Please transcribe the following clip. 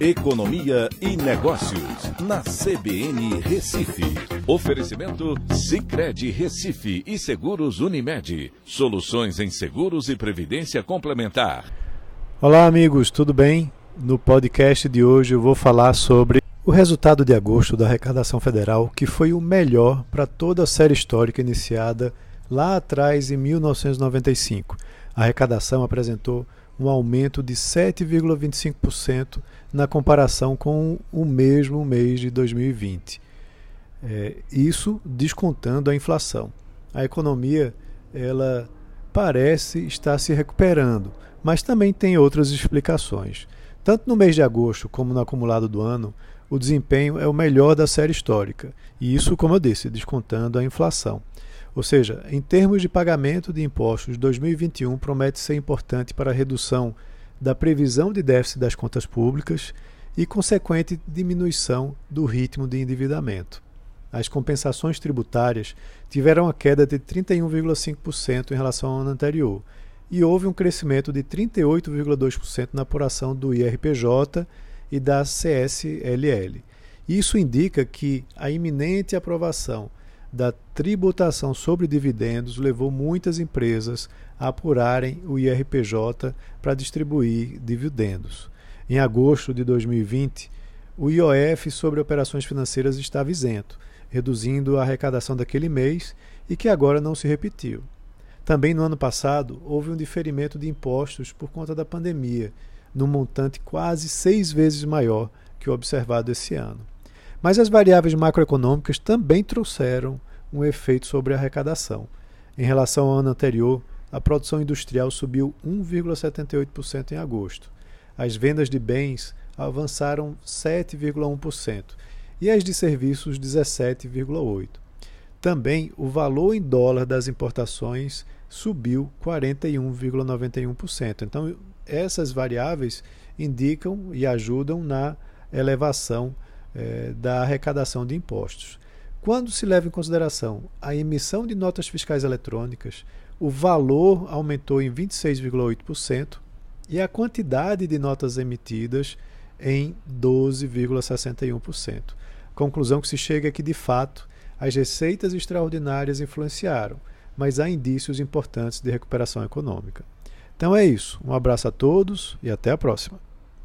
Economia e Negócios, na CBN Recife. Oferecimento Cicred Recife e Seguros Unimed. Soluções em seguros e previdência complementar. Olá, amigos, tudo bem? No podcast de hoje eu vou falar sobre o resultado de agosto da arrecadação federal, que foi o melhor para toda a série histórica iniciada lá atrás em 1995. A arrecadação apresentou um aumento de 7,25% na comparação com o mesmo mês de 2020. É, isso descontando a inflação. A economia ela parece estar se recuperando, mas também tem outras explicações. Tanto no mês de agosto como no acumulado do ano, o desempenho é o melhor da série histórica, e isso, como eu disse, descontando a inflação. Ou seja, em termos de pagamento de impostos, 2021 promete ser importante para a redução da previsão de déficit das contas públicas e consequente diminuição do ritmo de endividamento. As compensações tributárias tiveram a queda de 31,5% em relação ao ano anterior e houve um crescimento de 38,2% na apuração do IRPJ e da CSLL. Isso indica que a iminente aprovação da tributação sobre dividendos levou muitas empresas a apurarem o IRPJ para distribuir dividendos. Em agosto de 2020, o IOF sobre operações financeiras estava isento, reduzindo a arrecadação daquele mês e que agora não se repetiu. Também no ano passado, houve um diferimento de impostos por conta da pandemia, num montante quase seis vezes maior que o observado esse ano. Mas as variáveis macroeconômicas também trouxeram um efeito sobre a arrecadação. Em relação ao ano anterior, a produção industrial subiu 1,78% em agosto. As vendas de bens avançaram 7,1% e as de serviços 17,8%. Também o valor em dólar das importações subiu 41,91%. Então, essas variáveis indicam e ajudam na elevação eh, da arrecadação de impostos. Quando se leva em consideração a emissão de notas fiscais eletrônicas, o valor aumentou em 26,8% e a quantidade de notas emitidas em 12,61%. Conclusão que se chega é que, de fato, as receitas extraordinárias influenciaram, mas há indícios importantes de recuperação econômica. Então é isso. Um abraço a todos e até a próxima.